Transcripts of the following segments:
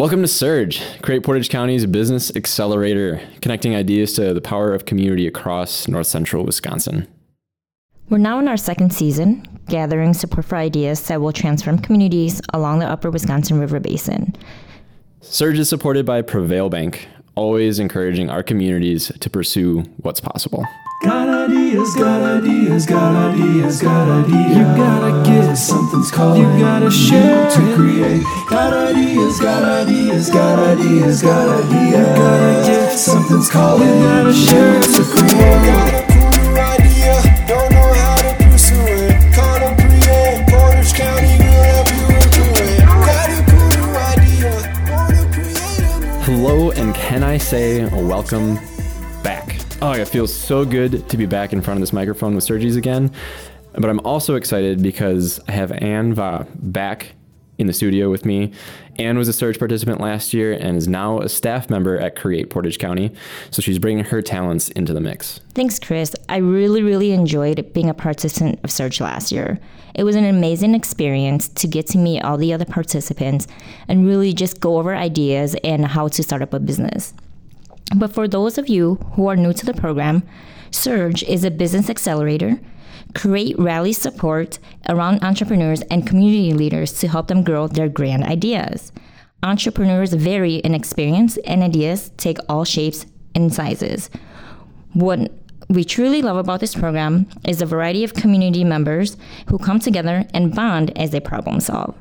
Welcome to Surge, Create Portage County's business accelerator, connecting ideas to the power of community across north central Wisconsin. We're now in our second season, gathering support for ideas that will transform communities along the upper Wisconsin River Basin. Surge is supported by Prevail Bank, always encouraging our communities to pursue what's possible. Got ideas, got ideas, got ideas, got ideas. You gotta get something's called. You gotta share to create. Got ideas, got ideas, got ideas, got ideas. You gotta get something's called. You gotta share to create. Hello, and can I say welcome back? Oh, it feels so good to be back in front of this microphone with Surges again. But I'm also excited because I have Anne Va back in the studio with me. Anne was a Surge participant last year and is now a staff member at Create Portage County. So she's bringing her talents into the mix. Thanks, Chris. I really, really enjoyed being a participant of Surge last year. It was an amazing experience to get to meet all the other participants and really just go over ideas and how to start up a business. But for those of you who are new to the program, Surge is a business accelerator. Create rally support around entrepreneurs and community leaders to help them grow their grand ideas. Entrepreneurs vary in experience, and ideas take all shapes and sizes. What we truly love about this program is the variety of community members who come together and bond as they problem solve.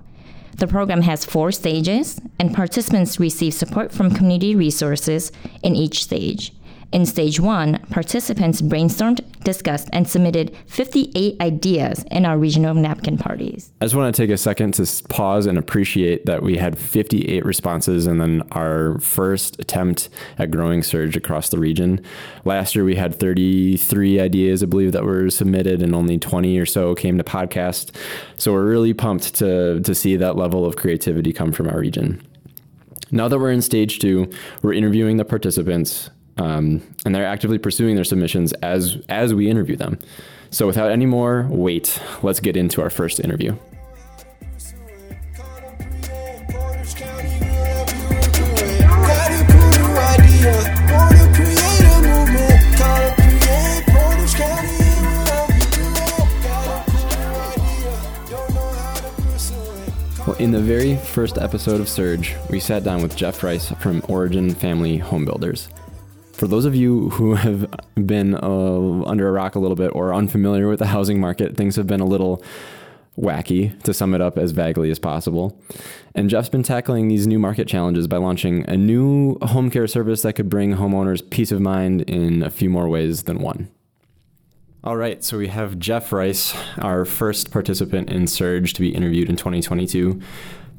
The program has four stages, and participants receive support from community resources in each stage. In stage one, participants brainstormed, discussed, and submitted 58 ideas in our regional napkin parties. I just want to take a second to pause and appreciate that we had 58 responses and then our first attempt at growing Surge across the region. Last year we had 33 ideas, I believe, that were submitted, and only 20 or so came to podcast. So we're really pumped to, to see that level of creativity come from our region. Now that we're in stage two, we're interviewing the participants um, and they're actively pursuing their submissions as as we interview them. So without any more wait, let's get into our first interview. In the very first episode of Surge, we sat down with Jeff Rice from Origin Family Home Builders. For those of you who have been uh, under a rock a little bit or unfamiliar with the housing market, things have been a little wacky, to sum it up as vaguely as possible. And Jeff's been tackling these new market challenges by launching a new home care service that could bring homeowners peace of mind in a few more ways than one. All right, so we have Jeff Rice, our first participant in Surge to be interviewed in 2022.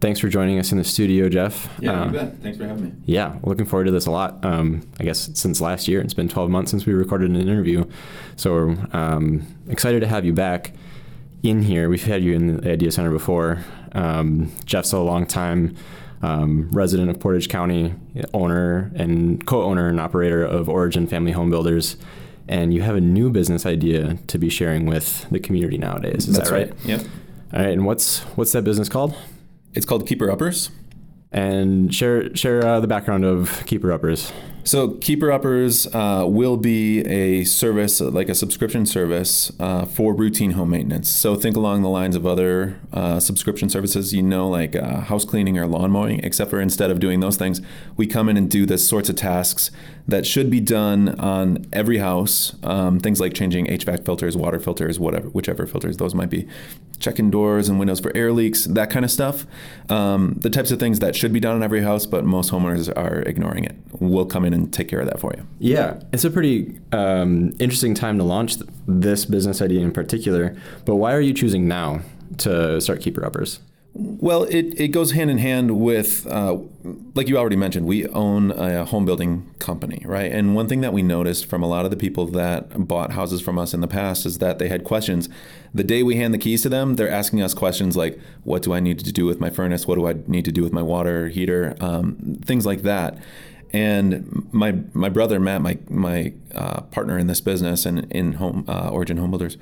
Thanks for joining us in the studio, Jeff. Yeah, you bet. Thanks for having me. Yeah, looking forward to this a lot. Um, I guess since last year, it's been 12 months since we recorded an interview. So um, excited to have you back in here. We've had you in the Idea Center before. Um, Jeff's a long time um, resident of Portage County, owner and co owner and operator of Origin Family Home Builders. And you have a new business idea to be sharing with the community nowadays. Is That's that right? right. Yep. All right. And what's what's that business called? It's called Keeper Uppers. and share share uh, the background of Keeper Uppers. So Keeper Uppers uh, will be a service, like a subscription service uh, for routine home maintenance. So think along the lines of other uh, subscription services, you know, like uh, house cleaning or lawn mowing, except for instead of doing those things, we come in and do the sorts of tasks that should be done on every house. Um, things like changing HVAC filters, water filters, whatever, whichever filters those might be, checking doors and windows for air leaks, that kind of stuff. Um, the types of things that should be done in every house, but most homeowners are ignoring it. We'll come in and take care of that for you. Yeah, it's a pretty um, interesting time to launch th- this business idea in particular. But why are you choosing now to start Keeper Uppers? Well, it, it goes hand in hand with, uh, like you already mentioned, we own a home building company, right? And one thing that we noticed from a lot of the people that bought houses from us in the past is that they had questions. The day we hand the keys to them, they're asking us questions like, what do I need to do with my furnace? What do I need to do with my water heater? Um, things like that. And my my brother Matt, my my uh, partner in this business and in home uh, Origin Home Builders,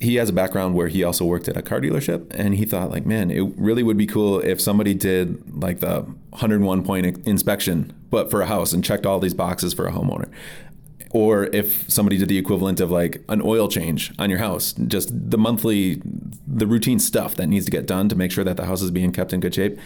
he has a background where he also worked at a car dealership, and he thought like, man, it really would be cool if somebody did like the 101 point inspection, but for a house and checked all these boxes for a homeowner or if somebody did the equivalent of like an oil change on your house, just the monthly, the routine stuff that needs to get done to make sure that the house is being kept in good shape.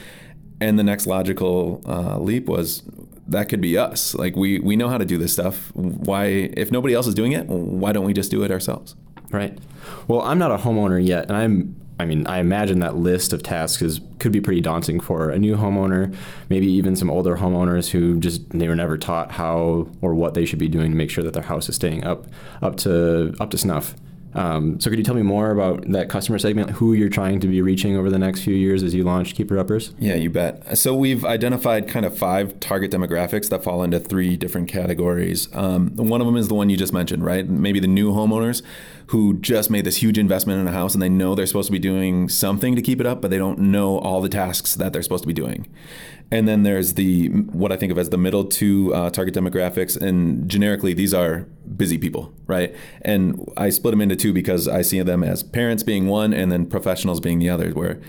And the next logical uh, leap was that could be us. Like we we know how to do this stuff. Why, if nobody else is doing it, why don't we just do it ourselves? Right. Well, I'm not a homeowner yet, and I'm I mean, I imagine that list of tasks is could be pretty daunting for a new homeowner, maybe even some older homeowners who just they were never taught how or what they should be doing to make sure that their house is staying up up to up to snuff. Um, so could you tell me more about that customer segment, who you're trying to be reaching over the next few years as you launch Keeper Uppers? Yeah, you bet. So we've identified kind of five target demographics that fall into three different categories. Um, one of them is the one you just mentioned, right? Maybe the new homeowners who just made this huge investment in a house and they know they're supposed to be doing something to keep it up, but they don't know all the tasks that they're supposed to be doing. And then there's the what I think of as the middle two uh, target demographics, and generically these are busy people, right? And I split them into two because I see them as parents being one, and then professionals being the other. Where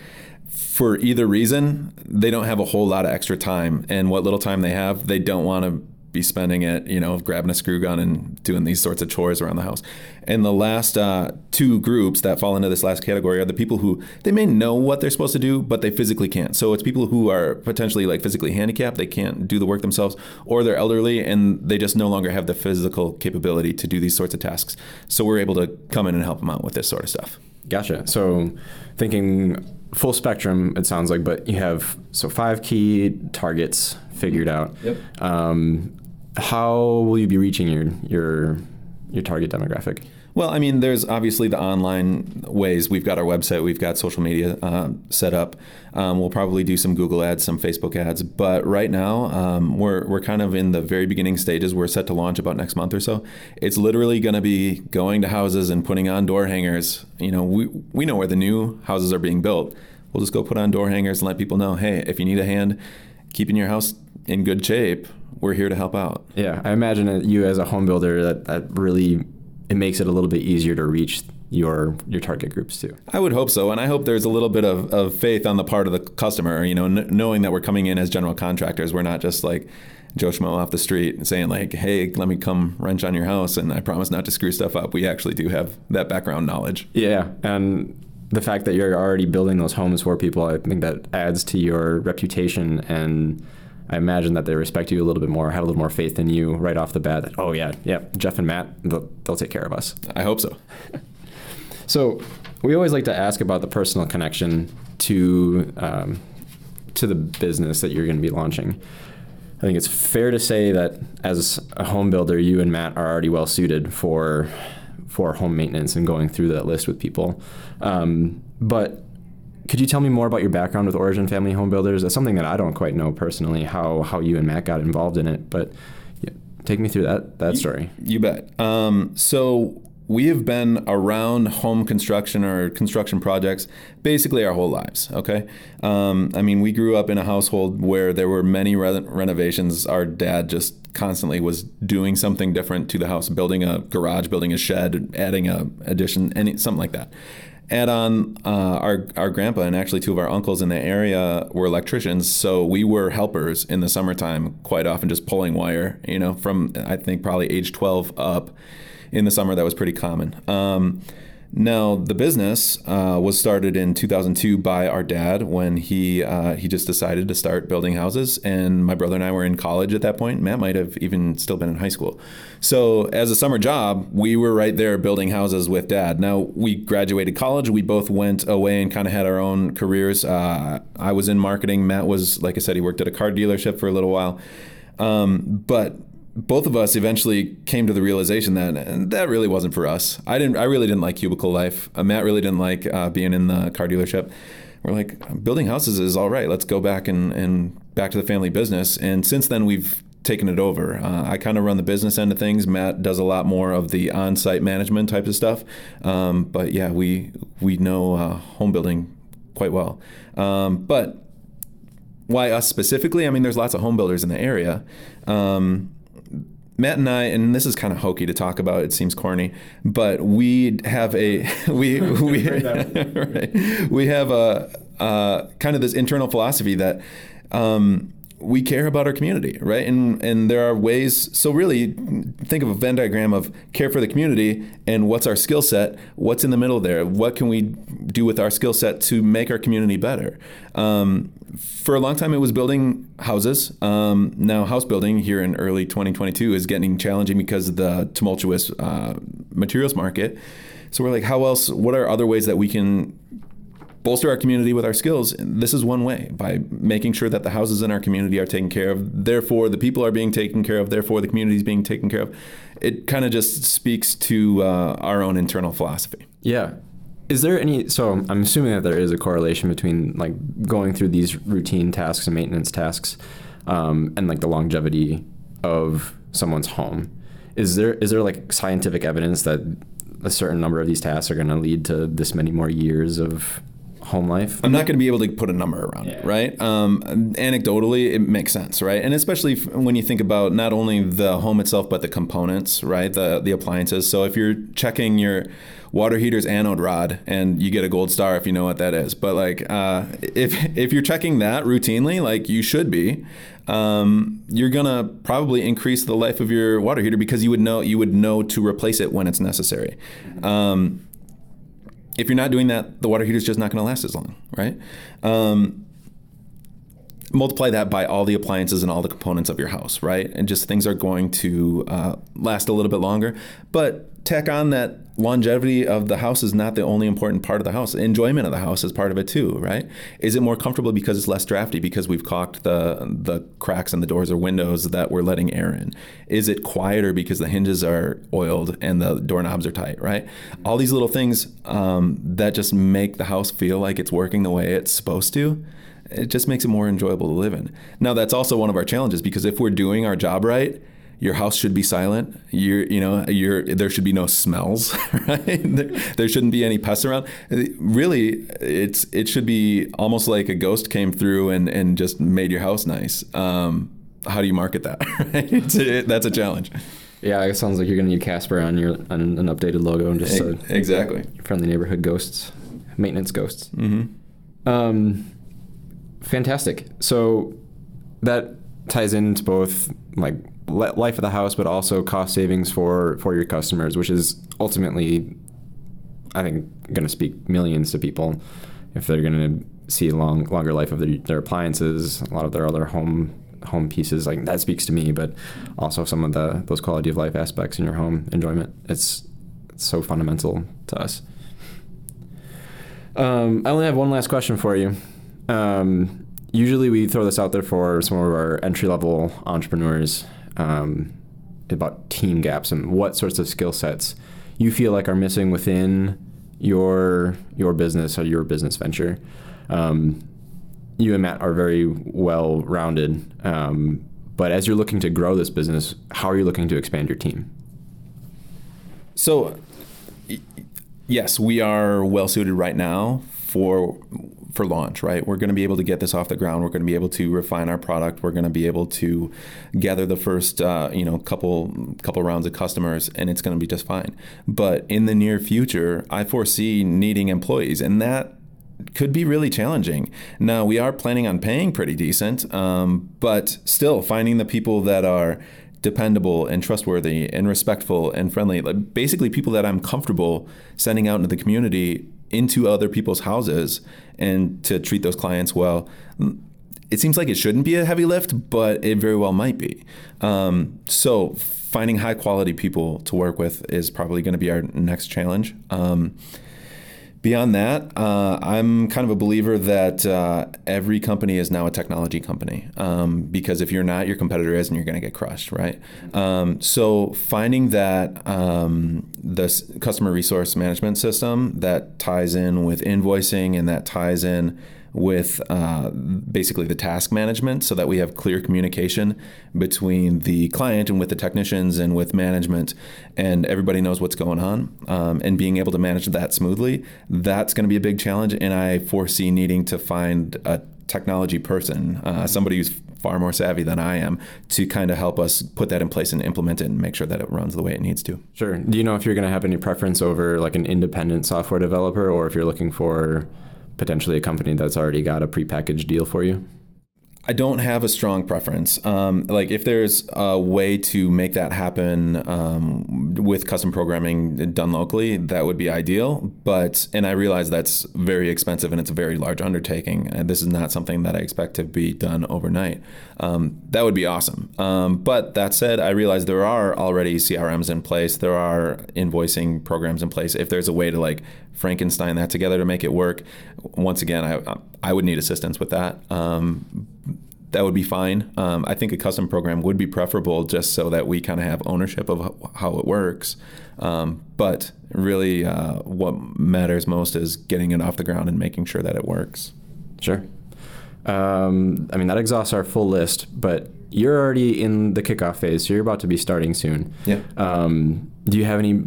for either reason, they don't have a whole lot of extra time, and what little time they have, they don't want to be spending it, you know, grabbing a screw gun and doing these sorts of chores around the house. And the last uh, two groups that fall into this last category are the people who they may know what they're supposed to do, but they physically can't. So it's people who are potentially like physically handicapped, they can't do the work themselves, or they're elderly and they just no longer have the physical capability to do these sorts of tasks. So we're able to come in and help them out with this sort of stuff. Gotcha. So thinking full spectrum, it sounds like, but you have so five key targets figured out. Yep. Um, how will you be reaching your your your target demographic? Well, I mean, there's obviously the online ways. We've got our website, we've got social media uh, set up. Um, we'll probably do some Google ads, some Facebook ads. But right now, um, we're, we're kind of in the very beginning stages. We're set to launch about next month or so. It's literally going to be going to houses and putting on door hangers. You know, we, we know where the new houses are being built. We'll just go put on door hangers and let people know hey, if you need a hand keeping your house in good shape, we're here to help out. Yeah, I imagine that you as a home builder that that really it makes it a little bit easier to reach your your target groups too. I would hope so, and I hope there's a little bit of, of faith on the part of the customer. You know, n- knowing that we're coming in as general contractors, we're not just like Joe Schmo off the street saying like, "Hey, let me come wrench on your house," and I promise not to screw stuff up. We actually do have that background knowledge. Yeah, and the fact that you're already building those homes for people, I think that adds to your reputation and I imagine that they respect you a little bit more, have a little more faith in you right off the bat. That oh yeah, yeah, Jeff and Matt, they'll, they'll take care of us. I hope so. so we always like to ask about the personal connection to um, to the business that you're going to be launching. I think it's fair to say that as a home builder, you and Matt are already well suited for for home maintenance and going through that list with people. Um, but could you tell me more about your background with Origin Family Home Builders? That's something that I don't quite know personally how how you and Matt got involved in it, but yeah, take me through that that story. You, you bet. Um, so we have been around home construction or construction projects basically our whole lives. Okay, um, I mean we grew up in a household where there were many re- renovations. Our dad just constantly was doing something different to the house, building a garage, building a shed, adding a addition, any something like that add on uh, our our grandpa and actually two of our uncles in the area were electricians, so we were helpers in the summertime quite often, just pulling wire. You know, from I think probably age 12 up. In the summer, that was pretty common. Um, now, the business uh, was started in 2002 by our dad when he uh, he just decided to start building houses, and my brother and I were in college at that point. Matt might have even still been in high school. So, as a summer job, we were right there building houses with dad. Now, we graduated college. We both went away and kind of had our own careers. Uh, I was in marketing. Matt was, like I said, he worked at a car dealership for a little while. Um, but both of us eventually came to the realization that that really wasn't for us. I didn't. I really didn't like cubicle life. Uh, Matt really didn't like uh, being in the car dealership. We're like, building houses is all right. Let's go back and, and back to the family business. And since then, we've taken it over. Uh, I kind of run the business end of things. Matt does a lot more of the on-site management type of stuff. Um, but yeah, we we know uh, home building quite well. Um, but why us specifically? I mean, there's lots of home builders in the area. Um, Matt and I, and this is kind of hokey to talk about. It seems corny, but we have a we we right. we have a uh, kind of this internal philosophy that um, we care about our community, right? And and there are ways. So really, think of a Venn diagram of care for the community and what's our skill set. What's in the middle there? What can we do with our skill set to make our community better? Um, for a long time, it was building houses. Um, now, house building here in early 2022 is getting challenging because of the tumultuous uh, materials market. So we're like, how else? What are other ways that we can bolster our community with our skills, this is one way by making sure that the houses in our community are taken care of. Therefore, the people are being taken care of. Therefore, the community is being taken care of. It kind of just speaks to uh, our own internal philosophy. Yeah. Is there any? So I'm assuming that there is a correlation between like going through these routine tasks and maintenance tasks, um, and like the longevity of someone's home. Is there is there like scientific evidence that a certain number of these tasks are going to lead to this many more years of home life? I'm not going to be able to put a number around yeah. it, right? Um, anecdotally, it makes sense, right? And especially when you think about not only the home itself, but the components, right? The the appliances. So if you're checking your water heater's anode rod, and you get a gold star if you know what that is, but like uh, if if you're checking that routinely, like you should be. Um, you're gonna probably increase the life of your water heater because you would know you would know to replace it when it's necessary. Um, if you're not doing that, the water heater is just not going to last as long, right? Um, multiply that by all the appliances and all the components of your house, right? And just things are going to uh, last a little bit longer. But tack on that longevity of the house is not the only important part of the house. Enjoyment of the house is part of it too, right? Is it more comfortable because it's less drafty because we've caulked the the cracks in the doors or windows that we're letting air in? Is it quieter because the hinges are oiled and the doorknobs are tight, right? All these little things um, that just make the house feel like it's working the way it's supposed to it just makes it more enjoyable to live in. Now that's also one of our challenges because if we're doing our job right, your house should be silent. You you know you there should be no smells, right? There, there, shouldn't be any pests around. Really, it's it should be almost like a ghost came through and and just made your house nice. Um, how do you market that? Right? A, that's a challenge. Yeah, it sounds like you're going to need Casper on your on an updated logo and just uh, exactly friendly neighborhood ghosts, maintenance ghosts. Mm-hmm. Um, fantastic. So that ties into both like life of the house, but also cost savings for for your customers, which is ultimately, I think, going to speak millions to people if they're going to see long longer life of their, their appliances, a lot of their other home home pieces. Like that speaks to me, but also some of the those quality of life aspects in your home enjoyment. It's, it's so fundamental to us. Um, I only have one last question for you. Um, usually we throw this out there for some of our entry level entrepreneurs um, about team gaps and what sorts of skill sets you feel like are missing within your your business or your business venture. Um, you and Matt are very well rounded, um, but as you're looking to grow this business, how are you looking to expand your team? So, yes, we are well suited right now for for launch, right? We're going to be able to get this off the ground. We're going to be able to refine our product. We're going to be able to gather the first, uh, you know, couple couple rounds of customers, and it's going to be just fine. But in the near future, I foresee needing employees, and that could be really challenging. Now we are planning on paying pretty decent, um, but still finding the people that are dependable and trustworthy and respectful and friendly, like basically people that I'm comfortable sending out into the community into other people's houses and to treat those clients well. It seems like it shouldn't be a heavy lift, but it very well might be. Um, so finding high quality people to work with is probably going to be our next challenge. Um, Beyond that, uh, I'm kind of a believer that uh, every company is now a technology company um, because if you're not, your competitor is, and you're going to get crushed, right? Um, so finding that um, the customer resource management system that ties in with invoicing and that ties in with uh, basically the task management so that we have clear communication between the client and with the technicians and with management and everybody knows what's going on um, and being able to manage that smoothly that's going to be a big challenge and i foresee needing to find a technology person uh, somebody who's far more savvy than i am to kind of help us put that in place and implement it and make sure that it runs the way it needs to Sure. Do you know if you're going to have any preference over like an independent software developer or if you're looking for potentially a company that's already got a prepackaged deal for you? I don't have a strong preference. Um, like, if there's a way to make that happen um, with custom programming done locally, that would be ideal. But, and I realize that's very expensive and it's a very large undertaking. And this is not something that I expect to be done overnight. Um, that would be awesome. Um, but that said, I realize there are already CRMs in place, there are invoicing programs in place. If there's a way to like Frankenstein that together to make it work, once again, I, I would need assistance with that. Um, that would be fine. Um, I think a custom program would be preferable just so that we kind of have ownership of how it works. Um, but really, uh, what matters most is getting it off the ground and making sure that it works. Sure. Um, I mean, that exhausts our full list, but you're already in the kickoff phase, so you're about to be starting soon. Yeah. Um, do you have any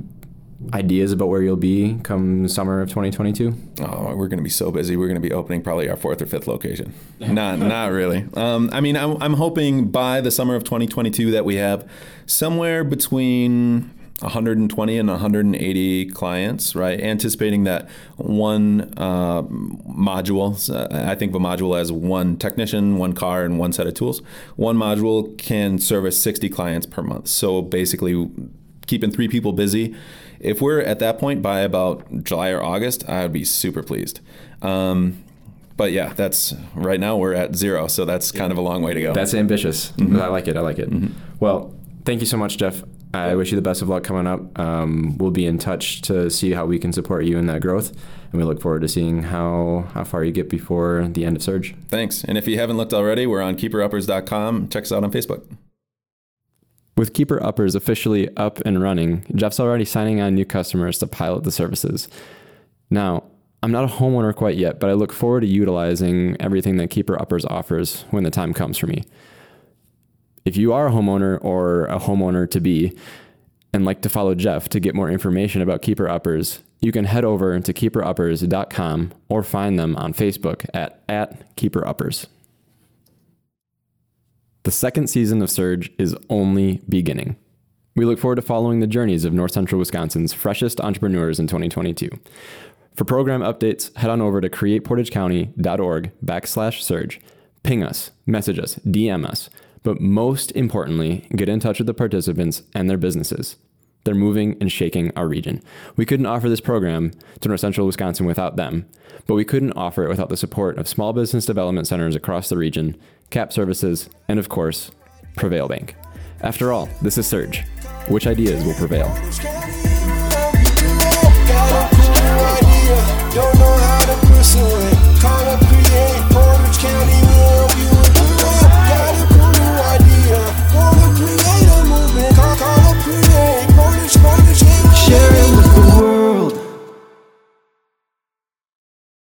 ideas about where you'll be come summer of 2022? Oh, we're going to be so busy. We're going to be opening probably our fourth or fifth location. not, not really. Um, I mean, I'm, I'm hoping by the summer of 2022 that we have somewhere between 120 and 180 clients, right? Anticipating that one uh, module, I think of a module as one technician, one car, and one set of tools. One module can service 60 clients per month. So basically, keeping three people busy. If we're at that point by about July or August, I would be super pleased. Um, but yeah, that's right now we're at zero, so that's kind of a long way to go. That's ambitious. Mm-hmm. I like it. I like it. Mm-hmm. Well, thank you so much, Jeff. I wish you the best of luck coming up. Um, we'll be in touch to see how we can support you in that growth, and we look forward to seeing how how far you get before the end of Surge. Thanks. And if you haven't looked already, we're on keeperuppers.com. Check us out on Facebook. With Keeper Uppers officially up and running, Jeff's already signing on new customers to pilot the services. Now, I'm not a homeowner quite yet, but I look forward to utilizing everything that Keeper Uppers offers when the time comes for me. If you are a homeowner or a homeowner to be and like to follow Jeff to get more information about Keeper Uppers, you can head over to keeperuppers.com or find them on Facebook at, at Keeper Uppers. The second season of Surge is only beginning. We look forward to following the journeys of North Central Wisconsin's freshest entrepreneurs in 2022. For program updates, head on over to createportagecounty.org backslash surge. Ping us, message us, DM us, but most importantly, get in touch with the participants and their businesses. They're moving and shaking our region. We couldn't offer this program to North Central Wisconsin without them, but we couldn't offer it without the support of small business development centers across the region, Cap Services, and of course, Prevail Bank. After all, this is Surge. Which ideas will prevail? Sharing